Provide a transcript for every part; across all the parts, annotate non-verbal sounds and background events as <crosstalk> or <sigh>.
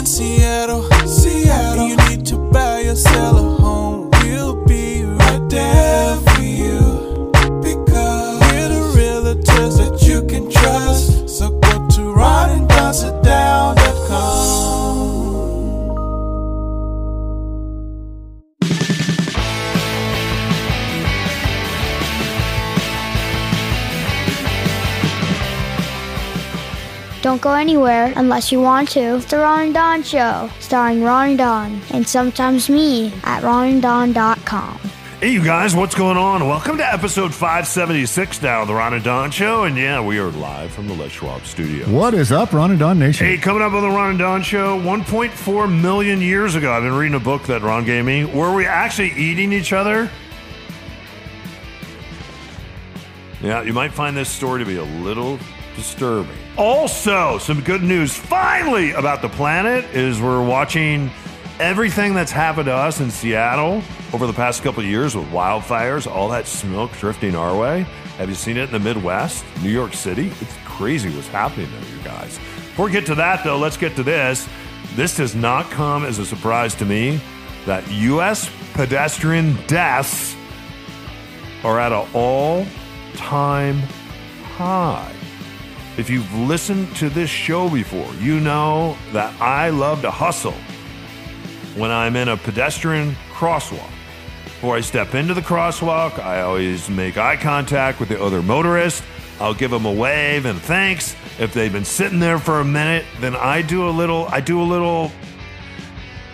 in Seattle, Seattle, you need to buy or Don't go anywhere unless you want to. It's the Ron and Don Show, starring Ron and Don, and sometimes me at ronanddon.com. Hey, you guys, what's going on? Welcome to episode 576 now of the Ron and Don Show. And yeah, we are live from the Les Schwab studio. What is up, Ron and Don Nation? Hey, coming up on the Ron and Don Show, 1.4 million years ago, I've been reading a book that Ron gave me. Were we actually eating each other? Yeah, you might find this story to be a little disturbing. Also, some good news finally about the planet is we're watching everything that's happened to us in Seattle over the past couple of years with wildfires, all that smoke drifting our way. Have you seen it in the Midwest, New York City? It's crazy what's happening there, you guys. Before we get to that, though, let's get to this. This does not come as a surprise to me that U.S. pedestrian deaths are at an all time high. If you've listened to this show before, you know that I love to hustle when I'm in a pedestrian crosswalk. Before I step into the crosswalk, I always make eye contact with the other motorist. I'll give them a wave and thanks. If they've been sitting there for a minute, then I do a little, I do a little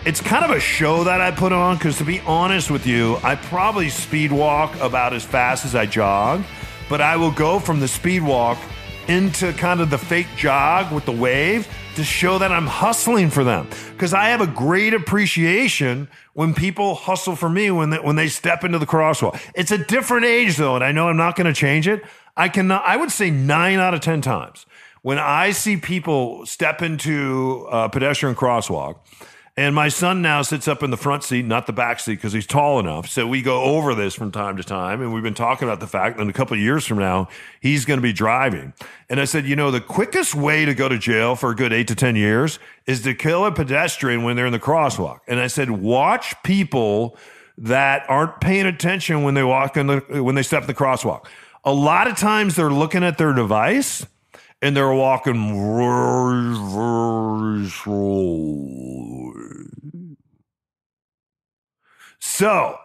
it's kind of a show that I put on because, to be honest with you, I probably speed walk about as fast as I jog, but I will go from the speed walk into kind of the fake jog with the wave to show that I'm hustling for them because I have a great appreciation when people hustle for me when they, when they step into the crosswalk. It's a different age though, and I know I'm not going to change it. I cannot. I would say nine out of ten times when I see people step into a pedestrian crosswalk. And my son now sits up in the front seat, not the back seat, because he's tall enough. So we go over this from time to time. And we've been talking about the fact that in a couple of years from now, he's going to be driving. And I said, you know, the quickest way to go to jail for a good eight to 10 years is to kill a pedestrian when they're in the crosswalk. And I said, watch people that aren't paying attention when they walk in the, when they step in the crosswalk. A lot of times they're looking at their device and they're walking very, very slow. So,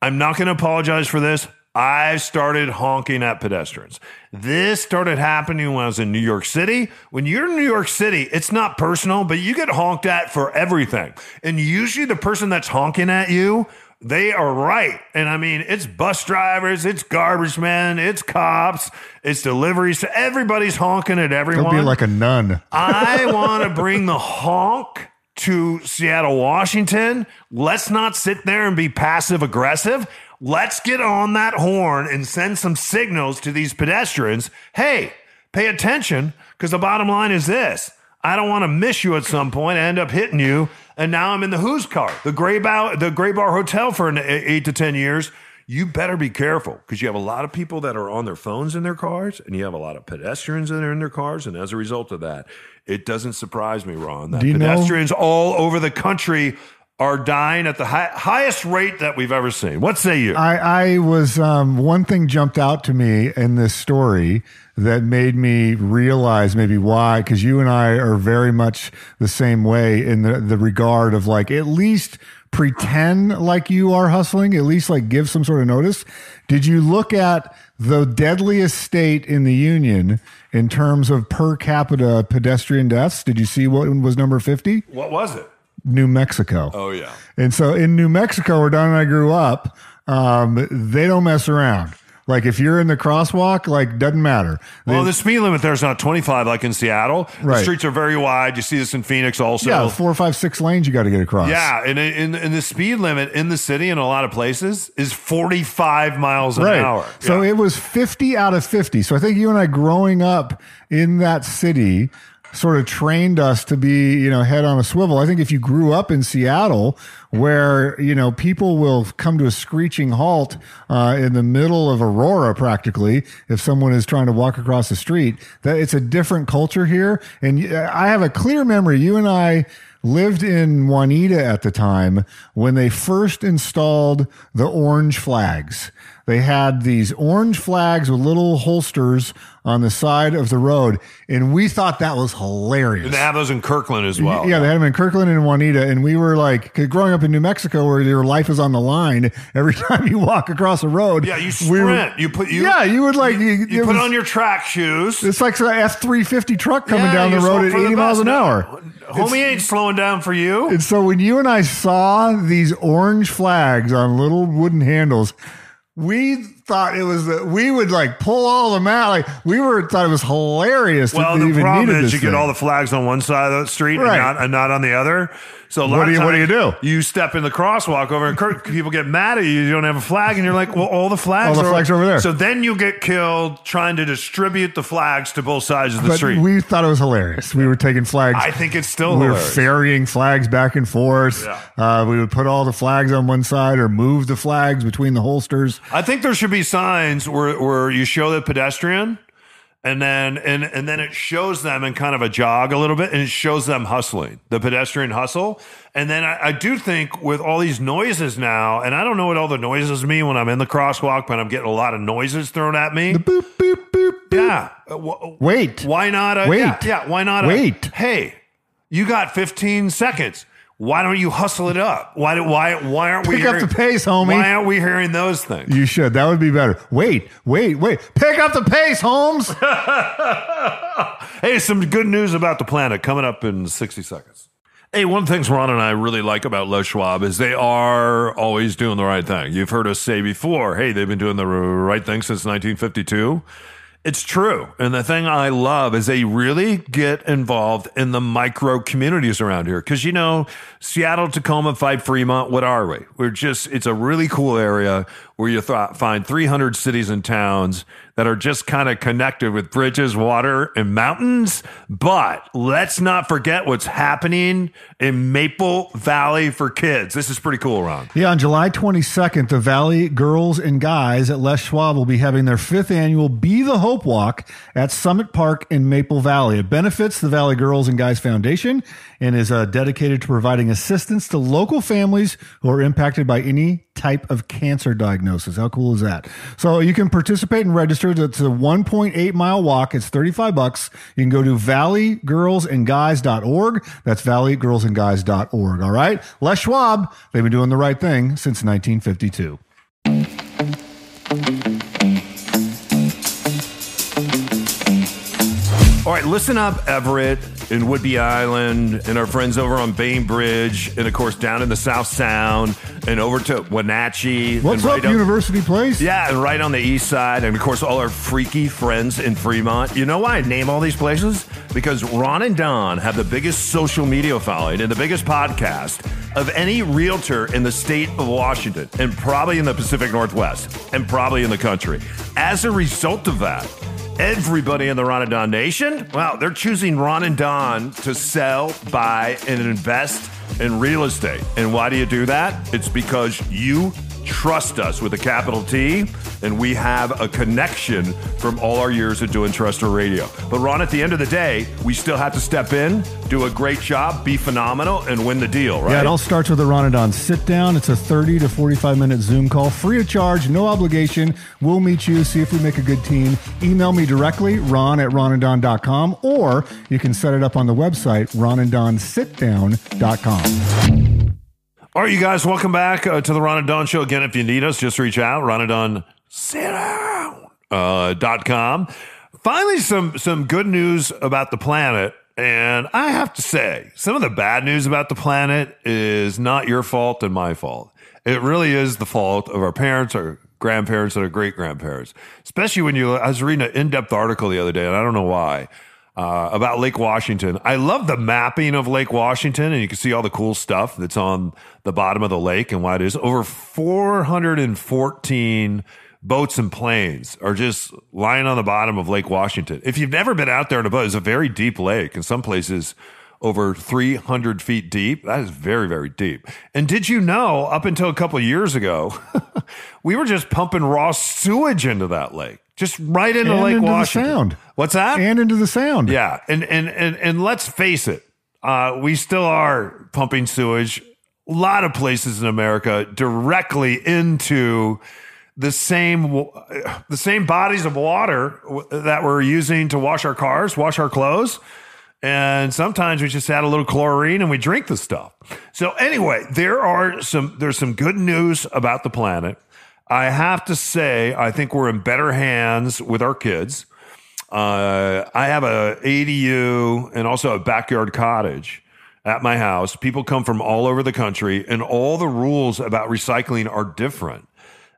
I'm not going to apologize for this. I started honking at pedestrians. This started happening when I was in New York City. When you're in New York City, it's not personal, but you get honked at for everything. And usually the person that's honking at you they are right. And I mean, it's bus drivers, it's garbage men, it's cops, it's deliveries. Everybody's honking at everyone. Don't be like a nun. <laughs> I want to bring the honk to Seattle, Washington. Let's not sit there and be passive aggressive. Let's get on that horn and send some signals to these pedestrians. Hey, pay attention because the bottom line is this. I don't want to miss you at some point, I end up hitting you, and now I'm in the hoosegow, the Gray Bar, the Gray Bar Hotel for an eight to ten years. You better be careful because you have a lot of people that are on their phones in their cars, and you have a lot of pedestrians that are in their cars, and as a result of that, it doesn't surprise me, Ron, that Do you know- pedestrians all over the country are dying at the hi- highest rate that we've ever seen. What say you? I, I was um, one thing jumped out to me in this story that made me realize maybe why because you and I are very much the same way in the the regard of like at least pretend like you are hustling at least like give some sort of notice did you look at the deadliest state in the union in terms of per capita pedestrian deaths did you see what was number 50 what was it? New Mexico Oh yeah. and so in New Mexico, where Don and I grew up, um, they don't mess around. Like if you're in the crosswalk, like doesn't matter. Well, They- the speed limit there's not 25 like in Seattle. Right. The streets are very wide. You see this in Phoenix also. yeah, four, five, six lanes you got to get across. Yeah, and, and, and the speed limit in the city in a lot of places is 45 miles an Right. hour. So Yeah. it was 50 out of 50. So I think you and I growing up in that city sort of trained us to be, you know, head on a swivel. I think if you grew up in Seattle where you know people will come to a screeching halt uh, in the middle of Aurora, practically, if someone is trying to walk across the street. That it's a different culture here, and I have a clear memory. You and I lived in Juanita at the time when they first installed the orange flags. They had these orange flags with little holsters on the side of the road, and we thought that was hilarious. And they have those in Kirkland as well. Yeah, they had them in Kirkland and Juanita, and we were like 'cause growing up in New Mexico, where your life is on the line every <laughs> time you walk across a road. Yeah, you we were- sprint. you put you. yeah, you would like you, You it put was- on your track shoes. It's like an F three fifty truck coming Yeah, down the road at eighty miles an hour. Homie ain't slowing down for you. And so when you and I saw these orange flags on little wooden handles, we thought it was that we would like pull all them out. Like we were thought it was hilarious. Well, the problem is you get all the flags on one side of the street Right. and, not, and not on the other. So What do you- what do you do? You step in the crosswalk over, and people get mad at you. You don't have a flag, and you're like, "Well, all the flags, All the are flags are over there. So then you get killed trying to distribute the flags to both sides of the but street. we thought it was hilarious. We were taking flags. I think it's still we were ferrying flags back and forth. Yeah. Uh, we would put all the flags on one side or move the flags between the holsters. I think there should be signs where, where you show the pedestrian and then and and then it shows them in kind of a jog a little bit and it shows them hustling, the pedestrian hustle. And then I, I do think with all these noises now, and I don't know what all the noises mean when I'm in the crosswalk, but I'm getting a lot of noises thrown at me. Boop boop boop. boop. yeah. Uh, Wait. Why not? A, Wait. Yeah, yeah, why not? A, Wait. Hey, you got 15 seconds. Why don't you hustle it up? Why? do- Why? Why aren't we? Pick up the pace, homie. Why aren't we hearing those things? You should. That would be better. Wait, wait, wait. Pick up the pace, Holmes. <laughs> Hey, some good news about the planet coming up in 60 seconds. Hey, one of the things Ron and I really like about Les Schwab is they are always doing the right thing. You've heard us say before, hey, they've been doing the right thing since 1952. It's true. And the thing I love is they really get involved in the micro communities around here. Cause you know, Seattle, Tacoma, Five Fremont, what are we? We're just, it's a really cool area where you th- find 300 cities and towns that are just kind of connected with bridges, water, and mountains. But let's not forget what's happening in Maple Valley for kids. This is pretty cool, Ron. Yeah, on July 22nd, the Valley Girls and Guys at Les Schwab will be having their fifth annual Be the Hope Walk at Summit Park in Maple Valley. It benefits the Valley Girls and Guys Foundation and is uh, dedicated to providing assistance to local families who are impacted by any type of cancer diagnosis. How cool is that? So you can participate and register. It's a 1.8 mile walk. It's 35 bucks. You can go to valleygirlsandguys.org. That's valleygirlsandguys.org. All right. Les Schwab, they've been doing the right thing since 1952. All right, listen up, Everett and Whidbey Island, and our friends over on Bainbridge, and of course down in the South Sound, and over to Wenatchee. What's and up, up- University Place? Yeah, and right on the east side, and of course all our freaky friends in Fremont. You know why I name all these places? Because Ron and Don have the biggest social media following and the biggest podcast of any realtor in the state of Washington, and probably in the Pacific Northwest, and probably in the country. As a result of that, Everybody in the Ron and Don Nation, well, they're choosing Ron and Don to sell, buy, and invest in real estate. And why do you do that? It's because you trust us with a capital T, and we have a connection from all our years of doing terrestrial Radio. But Ron, at the end of the day, we still have to step in, do a great job, be phenomenal, and win the deal, right? Yeah, it all starts with a Ronadon sit down. It's a 30 to 45 minute Zoom call, free of charge, no obligation. We'll meet you, see if we make a good team. Email me directly, ron at ronandon.com, or you can set it up on the website, ronandonsitdown.com. All right, you guys, welcome back uh, to the Ron and Don Show. Again, if you need us, just reach out, ronandonsitdown, uh, dot com. Finally, some, some good news about the planet. And I have to say, some of the bad news about the planet is not your fault and my fault. It really is the fault of our parents, our grandparents, and our great grandparents. Especially when you, I was reading an in depth article the other day, and I don't know why uh, about Lake Washington. I love the mapping of Lake Washington, and you can see all the cool stuff that's on the bottom of the lake and why it is. Over 414 boats and planes are just lying on the bottom of Lake Washington. If you've never been out there in a boat, it's a very deep lake. In some places, over 300 feet deep. That is very, very deep. And did you know, up until a couple of years ago, <laughs> we were just pumping raw sewage into that lake, just right into And Lake into Washington. sound. What's that? and into the sound. Yeah, and and and and let's face it, uh, we still are pumping sewage. A lot of places in America directly into the same the same bodies of water that we're using to wash our cars, wash our clothes. And sometimes we just add a little chlorine and we drink the stuff. So anyway, there are some there's some good news about the planet. I have to say, I think we're in better hands with our kids. Uh, I have a ADU and also a backyard cottage at my house. People come from all over the country, and all the rules about recycling are different.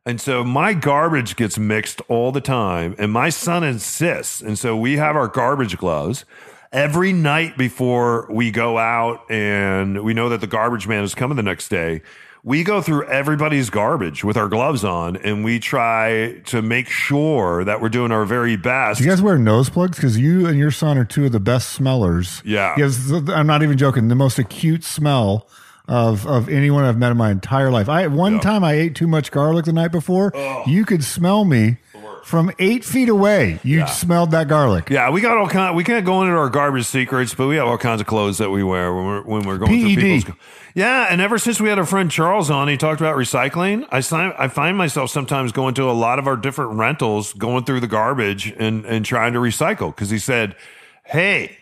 And so my garbage gets mixed all the time, and my son insists. And so we have our garbage gloves every night before we go out, and we know that the garbage man is coming the next day. We go through everybody's garbage with our gloves on, and we try to make sure that we're doing our very best. Do you guys wear nose plugs? Because you and your son are two of the best smellers. Yeah. Yes, I'm not even joking. The most acute smell of of anyone I've met in my entire life. I one Yeah. time I ate too much garlic the night before. Oh. You could smell me from eight feet away. You smelled that garlic. Yeah, we got all kind. We can't go into our garbage secrets, but we have all kinds of clothes that we wear when we're when we're going through PED. people's. Yeah, and ever since we had our friend Charles on, he talked about recycling. I I find myself sometimes going to a lot of our different rentals, going through the garbage and and trying to recycle because he said, "Hey,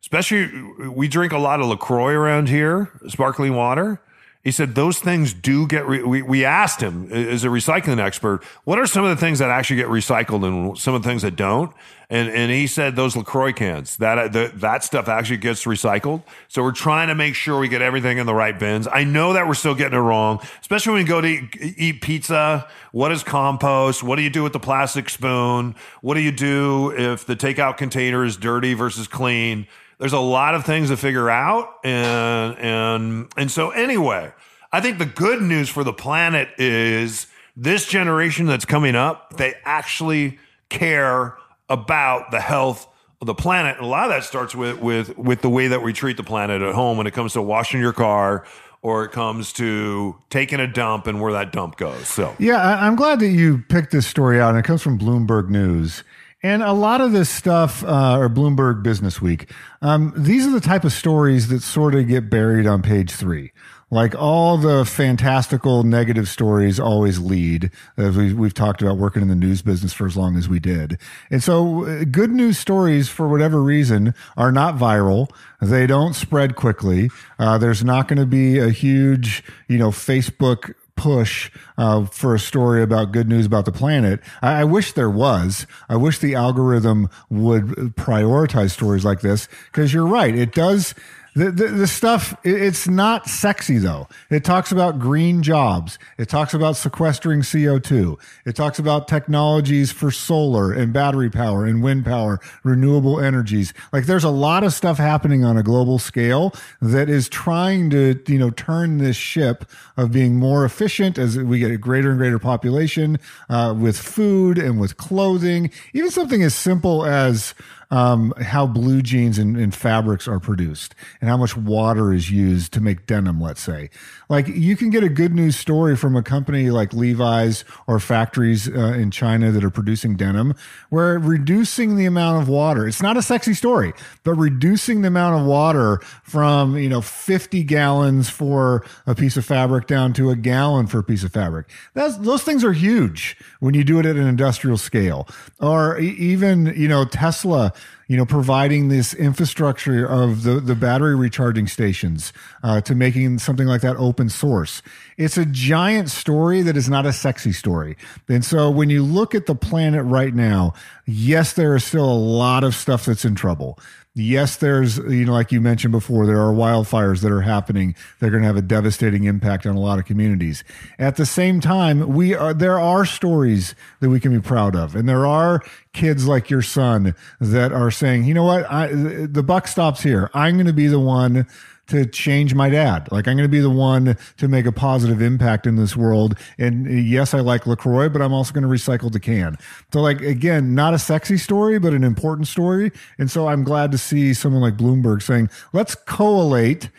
especially we drink a lot of LaCroix around here, sparkling water." He said those things do get. Re- we we asked him as a recycling expert, what are some of the things that actually get recycled and some of the things that don't? And and he said those LaCroix cans that uh, the, that stuff actually gets recycled. So we're trying to make sure we get everything in the right bins. I know that we're still getting it wrong, especially when we go to eat, eat pizza. What is compost? What do you do with the plastic spoon? What do you do if the takeout container is dirty versus clean? There's a lot of things to figure out and and and so anyway i think the good news for the planet is this generation that's coming up they actually care about the health of the planet and a lot of that starts with with with the way that we treat the planet at home when it comes to washing your car or it comes to taking a dump and where that dump goes so Yeah, I'm glad that you picked this story out, and it comes from Bloomberg News. And a lot of this stuff, uh, or Bloomberg Business Week, um, these are the type of stories that sort of get buried on page three. Like all the fantastical negative stories always lead, as we, we've talked about working in the news business for as long as we did. And so uh, good news stories, for whatever reason, are not viral. They don't spread quickly. Uh, there's not going to be a huge, you know, Facebook push uh, for a story about good news about the planet. I, I wish there was. I wish the algorithm would prioritize stories like this because you're right. It does. The, the, the stuff, it's not sexy though. It talks about green jobs. It talks about sequestering CO2. It talks about technologies for solar and battery power and wind power, renewable energies. Like there's a lot of stuff happening on a global scale that is trying to, you know, turn this ship of being more efficient as we get a greater and greater population uh, with food and with clothing. Even something as simple as um, how blue jeans and, and fabrics are produced and how much water is used to make denim, let's say. Like you can get a good news story from a company like Levi's or factories uh, in China that are producing denim where reducing the amount of water, it's not a sexy story, but reducing the amount of water from, you know, 50 gallons for a piece of fabric down to a gallon for a piece of fabric. That's, those things are huge when you do it at an industrial scale or even, you know, Tesla you know, providing this infrastructure of the, the battery recharging stations uh, to making something like that open source. It's a giant story that is not a sexy story. And so when you look at the planet right now, yes, there is still a lot of stuff that's in trouble. Yes, there's, you know, like you mentioned before, there are wildfires that are happening. They're going to have a devastating impact on a lot of communities. At the same time, we are, there are stories that we can be proud of. And there are kids like your son that are saying, you know what? I, the buck stops here. I'm going to be the one to change my dad. Like I'm going to be the one to make a positive impact in this world. And yes, I like LaCroix, but I'm also going to recycle the can. So like, again, not a sexy story, but an important story. And so I'm glad to see someone like Bloomberg saying, let's collate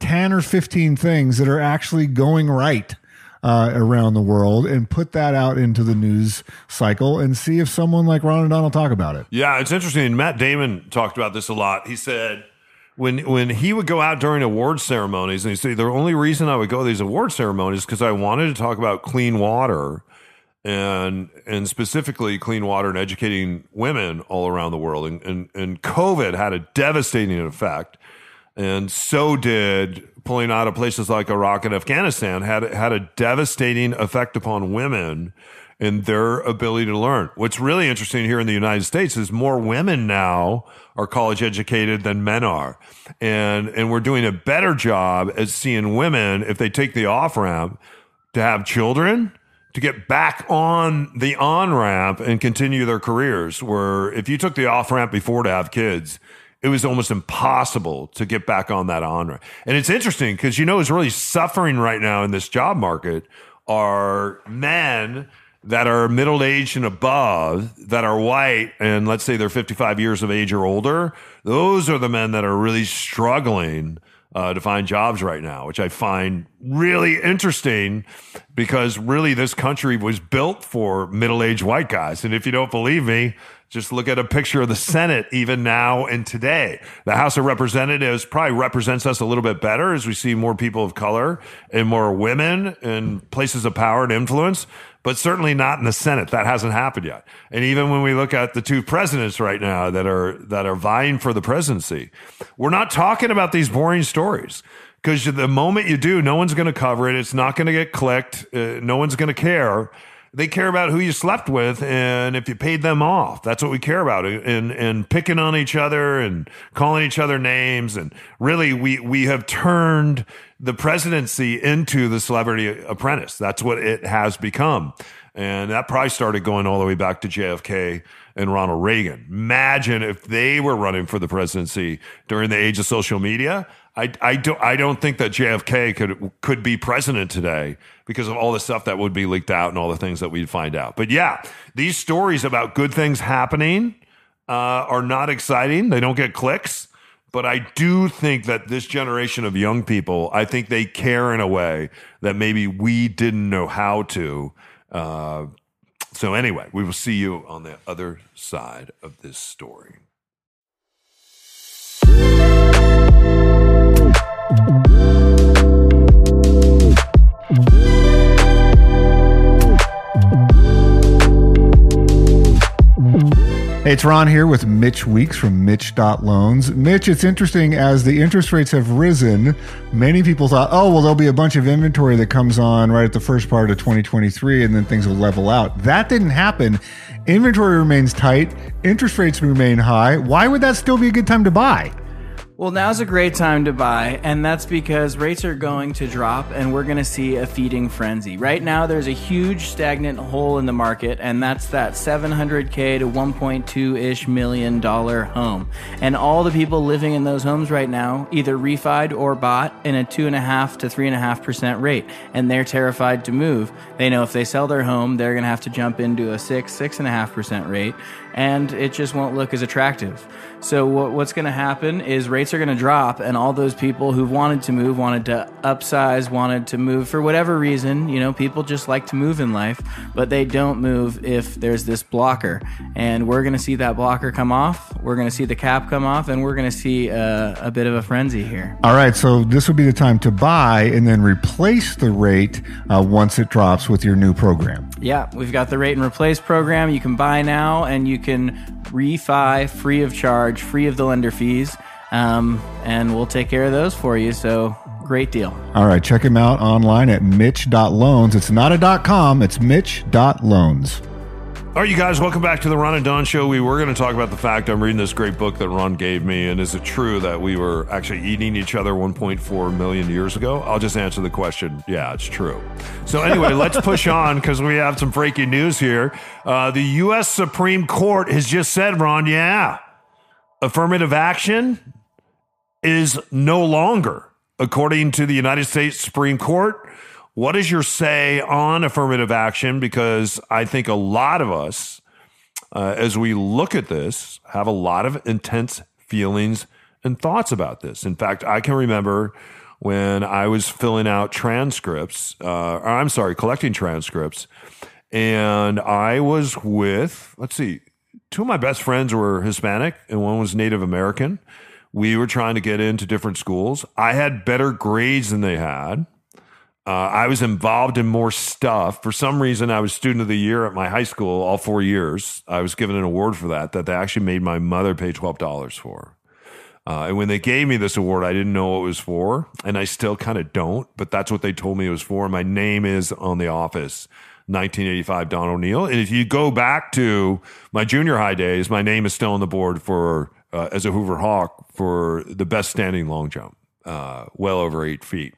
10 or 15 things that are actually going right uh, around the world and put that out into the news cycle and see if someone like Ron and Don will talk about it. Yeah, it's interesting. Matt Damon talked about this a lot. He said when when he would go out during award ceremonies, and he said the only reason I would go to these award ceremonies because I wanted to talk about clean water and and specifically clean water and educating women all around the world. And and, and COVID had a devastating effect and so did pulling out of places like Iraq and Afghanistan had had a devastating effect upon women and their ability to learn. What's really interesting here in the United States is more women now are college educated than men are. And and we're doing a better job at seeing women if they take the off ramp to have children to get back on the on ramp and continue their careers where if you took the off ramp before to have kids it was almost impossible to get back on that on ramp. And it's interesting because you know who's really suffering right now in this job market are men that are middle aged and above that are white and let's say they're 55 years of age or older. Those are the men that are really struggling uh, to find jobs right now, which I find really interesting because really this country was built for middle aged white guys. And if you don't believe me, just look at a picture of the Senate, even now and today. The House of Representatives probably represents us a little bit better as we see more people of color and more women in places of power and influence, but certainly not in the Senate. That hasn't happened yet. And even when we look at the two presidents right now that are, that are vying for the presidency, we're not talking about these boring stories because the moment you do, no one's going to cover it. It's not going to get clicked. Uh, no one's going to care they care about who you slept with and if you paid them off. That's what we care about. Uh, and and picking on each other and calling each other names. And really we we have turned the presidency into the celebrity apprentice. That's what it has become. And that probably started going all the way back to JFK and Ronald Reagan. Imagine if they were running for the presidency during the age of social media. I, I don't I don't think that JFK could could be president today because of all the stuff that would be leaked out and all the things that we'd find out. But yeah, these stories about good things happening uh, are not exciting. They don't get clicks. But I do think that this generation of young people, I think they care in a way that maybe we didn't know how to. Uh, so anyway, we will see you on the other side of this story. Hey, it's Ron here with Mitch Weeks from Mitch.loans. Mitch, it's interesting as the interest rates have risen, many people thought, oh, well, there'll be a bunch of inventory that comes on right at the first part of 2023 and then things will level out. That didn't happen. Inventory remains tight, interest rates remain high. Why would that still be a good time to buy? Well, now's a great time to buy, and that's because rates are going to drop and we're going to see a feeding frenzy. Right now, there's a huge stagnant hole in the market, and that's that 700K to 1.2 ish million dollar home. And all the people living in those homes right now either refied or bought in a 2.5 to 3.5% rate, and they're terrified to move. They know if they sell their home, they're going to have to jump into a 6, 6.5% rate, and it just won't look as attractive. So what, what's going to happen is rates are going to drop, and all those people who wanted to move, wanted to upsize, wanted to move for whatever reason. You know, people just like to move in life, but they don't move if there's this blocker. And we're going to see that blocker come off. We're going to see the cap come off, and we're going to see a, a bit of a frenzy here. All right, so this would be the time to buy and then replace the rate uh, once it drops with your new program. Yeah, we've got the rate and replace program. You can buy now, and you can refi free of charge, free of the lender fees, um, and we'll take care of those for you. So great deal. All right, check him out online at mitch.loans. It's not a dot com, it's mitch.loans. All right, you guys, welcome back to the Ron and Don Show. We were going to talk about the fact I'm reading this great book that Ron gave me, and is it true that we were actually eating each other 1.4 million years ago? I'll just answer the question. Yeah, it's true. So anyway, <laughs> let's push on because we have some breaking news here. Uh, the U.S. Supreme Court has just said, Ron, yeah, affirmative action is no longer according to the United States Supreme Court, what is your say on affirmative action? Because I think a lot of us, uh, as we look at this, have a lot of intense feelings and thoughts about this. In fact, I can remember when I was filling out transcripts, uh, or I'm sorry, collecting transcripts, and I was with, let's see, two of my best friends were Hispanic and one was Native American. We were trying to get into different schools. I had better grades than they had. Uh, I was involved in more stuff. For some reason, I was student of the year at my high school all four years. I was given an award for that that they actually made my mother pay twelve dollars for. Uh, and when they gave me this award, I didn't know what it was for, and I still kind of don't. But that's what they told me it was for. My name is on the office, 1985 Don O'Neill. And if you go back to my junior high days, my name is still on the board for uh, as a Hoover Hawk for the best standing long jump, uh, well over eight feet.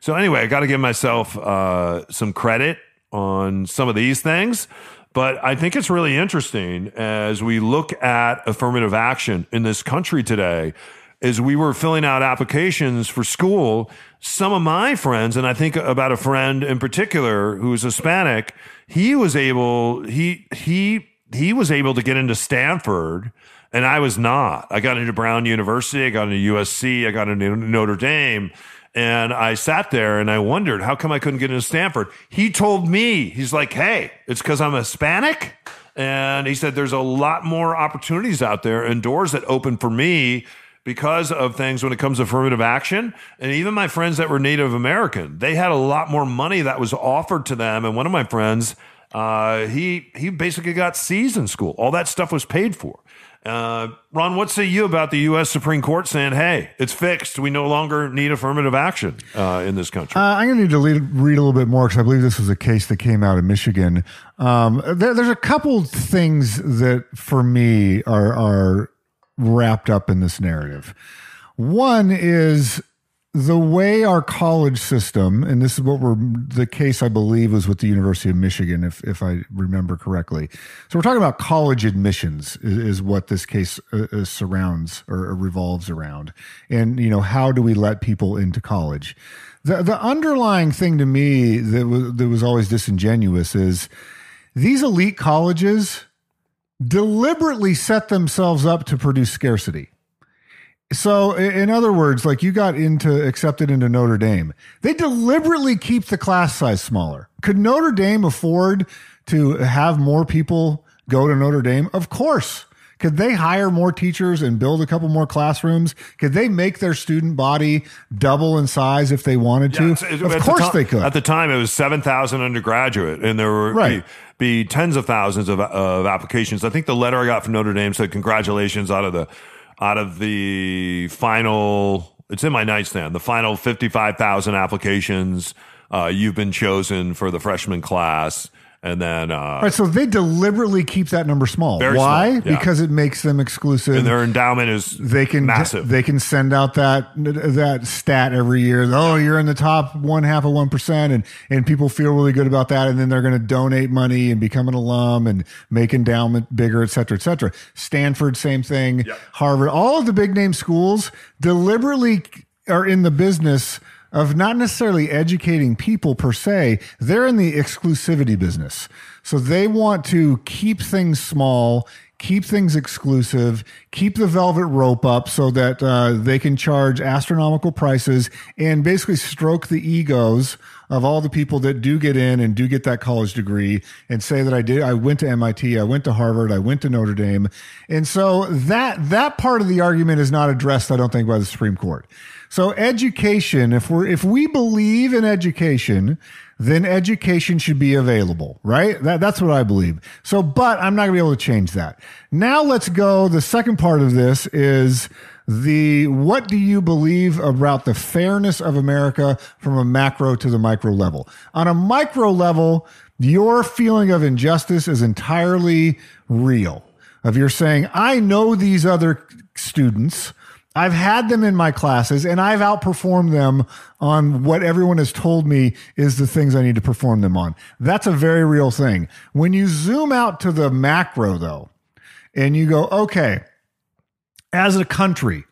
So anyway, I got to give myself uh, some credit on some of these things. But I think it's really interesting as we look at affirmative action in this country today. As we were filling out applications for school, some of my friends, and I think about a friend in particular who is Hispanic, he was able he he he was able to get into Stanford and I was not. I got into Brown University, I got into USC, I got into Notre Dame. And I sat there and I wondered, how come I couldn't get into Stanford? He told me, he's like, hey, it's because I'm Hispanic. And he said, there's a lot more opportunities out there and doors that open for me because of things when it comes to affirmative action. And even my friends that were Native American, they had a lot more money that was offered to them. And one of my friends, uh, he he basically got in school. All that stuff was paid for. Uh, Ron, what say you about the U.S. Supreme Court saying, "Hey, it's fixed. We no longer need affirmative action uh, in this country"? Uh, I'm going to need to lead, read a little bit more because I believe this was a case that came out of Michigan. Um, there, there's a couple things that, for me, are are wrapped up in this narrative. One is the way our college system, and this is what we're the case I believe was with the University of Michigan, if if I remember correctly. So we're talking about college admissions is, is what this case uh, uh, surrounds or revolves around, and you know how do we let people into college? The the underlying thing to me that was that was always disingenuous is these elite colleges deliberately set themselves up to produce scarcity. So, in other words, like you got into accepted into Notre Dame, they deliberately keep the class size smaller. Could Notre Dame afford to have more people go to Notre Dame? Of course. Could they hire more teachers and build a couple more classrooms? Could they make their student body double in size if they wanted to? Yeah, of course the they could. At the time, it was 7,000 undergraduate, and there were Right. be, be tens of thousands of, of applications. I think the letter I got from Notre Dame said, congratulations out of the, out of the final, it's in my nightstand, the final 55,000 applications, uh, you've been chosen for the freshman class. And then, uh, All right, so they deliberately keep that number small. Why? small, yeah. Because it makes them exclusive. and their endowment is they can massive. They can send out that that stat every year. Oh, you're in the top one half of one percent, and and people feel really good about that, and then they're going to donate money and become an alum and make endowment bigger, et cetera, et cetera. Stanford, same thing. Harvard, all of the big name schools deliberately are in the business of not necessarily educating people per se. They're in the exclusivity business. So they want to keep things small, keep things exclusive, keep the velvet rope up so that uh, they can charge astronomical prices and basically stroke the egos of all the people that do get in and do get that college degree and say that I did I went to MIT, I went to Harvard, I went to Notre Dame. And so that that part of the argument is not addressed I don't think by the Supreme Court. So education, if we're if we believe in education, then education should be available, right? That, that's what I believe. So, but I'm not gonna be able to change that. Now let's go. The second part of this is the what do you believe about the fairness of America from a macro to the micro level? On a micro level, your feeling of injustice is entirely real. Of you're saying, I know these other students. I've had them in my classes and I've outperformed them on what everyone has told me is the things I need to perform them on. That's a very real thing. When you zoom out to the macro though, and you go, okay, as a country,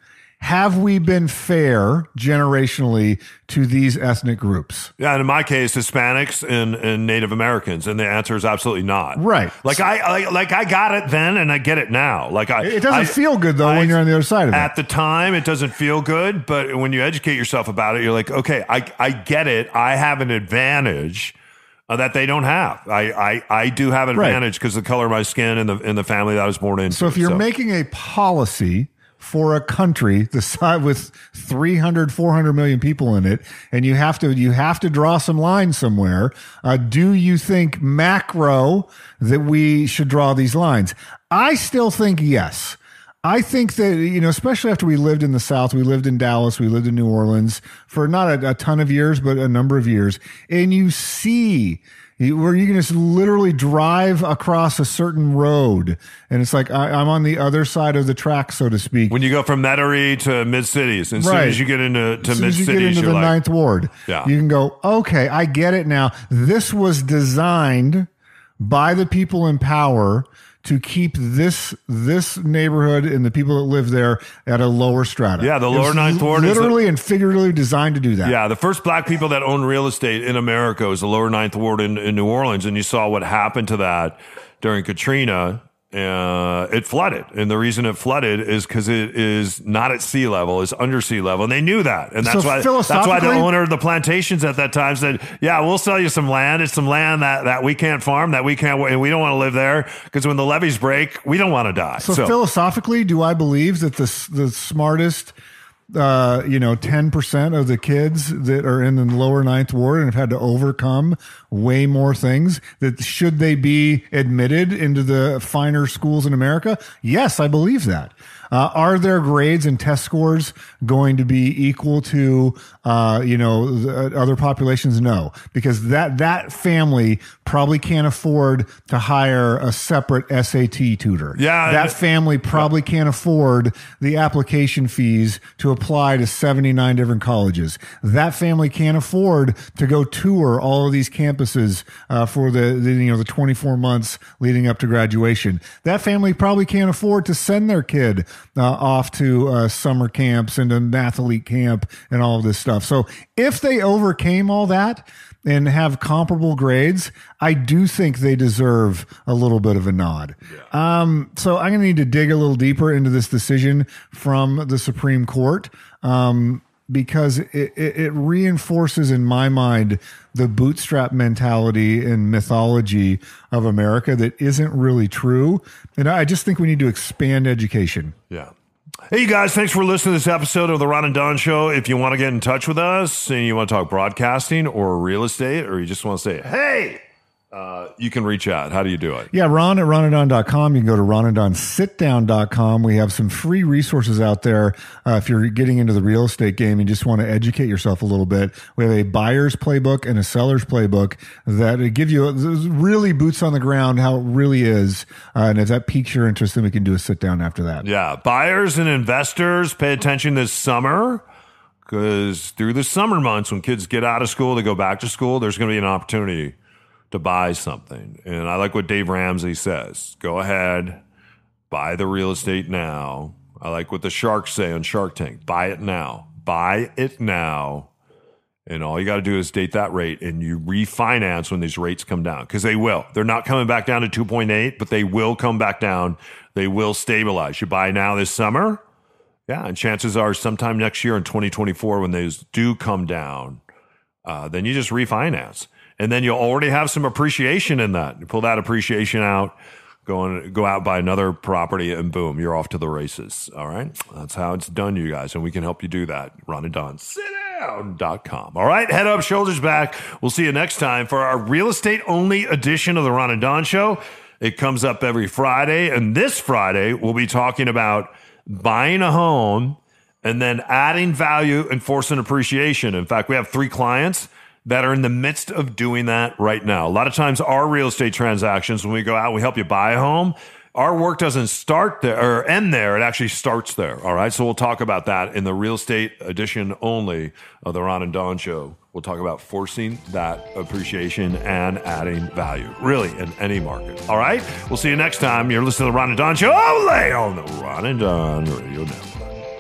have we been fair generationally to these ethnic groups? Yeah, and in my case, Hispanics and, and Native Americans, and the answer is absolutely not. Right. Like I like, like I got it then, and I get it now. Like I, It doesn't I- feel good though I- when you're on the other side of it. At the time, it doesn't feel good, but when you educate yourself about it, you're like, okay, I I get it. I have an advantage. Uh, that they don't have. I I, I do have an Right. advantage because the color of my skin and the in the family that I was born into. So if you're making a policy for a country the <laughs> size with 300 400 million people in it and you have to you have to draw some lines somewhere uh, do you think macro that we should draw these lines i still think yes I think that, you know, especially after we lived in the South, we lived in Dallas, we lived in New Orleans for not a, a ton of years, but a number of years. And you see where you can just literally drive across a certain road. And it's like, I, I'm on the other side of the track, so to speak. when you go from Metairie to mid cities, and as soon as you get into to as soon mid as you get into the like, ninth ward, Yeah. you can go, okay, I get it now. This was designed by the people in power to keep this this neighborhood and the people that live there at a lower strata. Yeah, the lower ninth ward the- literally and figuratively designed to do that. Yeah, the first black people that owned real estate in America was the lower ninth ward in, in New Orleans, and you saw what happened to that during Katrina. Uh, it flooded, and the reason it flooded is because it is not at sea level; it's under sea level, and they knew that, and that's So why that's why the owner of the plantations at that time said, "Yeah, we'll sell you some land. It's some land that, that we can't farm, that we can't, and we don't want to live there because when the levees break, we don't want to die." So, philosophically, do I believe that the the smartest, uh, you know, ten percent of the kids that are in the lower ninth ward and have had to overcome way more things that should they be admitted into the finer schools in America? Yes, I believe that. Uh, are their grades and test scores going to be equal to, uh, you know, the other populations? No, because that that family probably can't afford to hire a separate SAT tutor. Yeah, that family probably can't afford the application fees to apply to 79 different colleges. That family can't afford to go tour all of these campuses uh, for the, the you know the 24 months leading up to graduation. That family probably can't afford to send their kid uh, off to uh, summer camps and an athlete camp and all of this stuff. So if they overcame all that and have comparable grades, I do think they deserve a little bit of a nod. Um, so I'm going to need to dig a little deeper into this decision from the Supreme Court. Um, because it, it, it reinforces in my mind the bootstrap mentality and mythology of America that isn't really true. And I just think we need to expand education. Yeah. Hey, you guys, thanks for listening to this episode of the Ron and Don Show. If you want to get in touch with us and you want to talk broadcasting or real estate, or you just want to say, hey, uh, you can reach out. How do you do it? Yeah, Ron at ronadon.com. You can go to ronadonsitdown.com. We have some free resources out there uh, if you're getting into the real estate game and just want to educate yourself a little bit. We have a buyer's playbook and a seller's playbook that give you really boots on the ground how it really is. Uh, and if that piques your interest, then we can do a sit down after that. Yeah. Buyers and investors, pay attention this summer because through the summer months, when kids get out of school, they go back to school, there's going to be an opportunity to buy something. And I like what Dave Ramsey says go ahead, buy the real estate now. I like what the sharks say on Shark Tank buy it now. Buy it now. And all you got to do is date that rate and you refinance when these rates come down because they will. They're not coming back down to 2.8, but they will come back down. They will stabilize. You buy now this summer. Yeah. And chances are sometime next year in 2024, when those do come down, uh, then you just refinance. And then you'll already have some appreciation in that. You pull that appreciation out, go and go out buy another property, and boom, you're off to the races. All right. That's how it's done, you guys. And we can help you do that. Ron and Don. Sit. All right. Head up, shoulders back. We'll see you next time for our real estate only edition of the Ron and Don Show. It comes up every Friday. And this Friday, we'll be talking about buying a home and then adding value and forcing appreciation. In fact, we have three clients that are in the midst of doing that right now. A lot of times, our real estate transactions, when we go out, we help you buy a home. Our work doesn't start there or end there. It actually starts there. All right. So we'll talk about that in the real estate edition only of the Ron and Don show. We'll talk about forcing that appreciation and adding value, really, in any market. All right. We'll see you next time. You're listening to the Ron and Don show only on the Ron and Don Radio Network.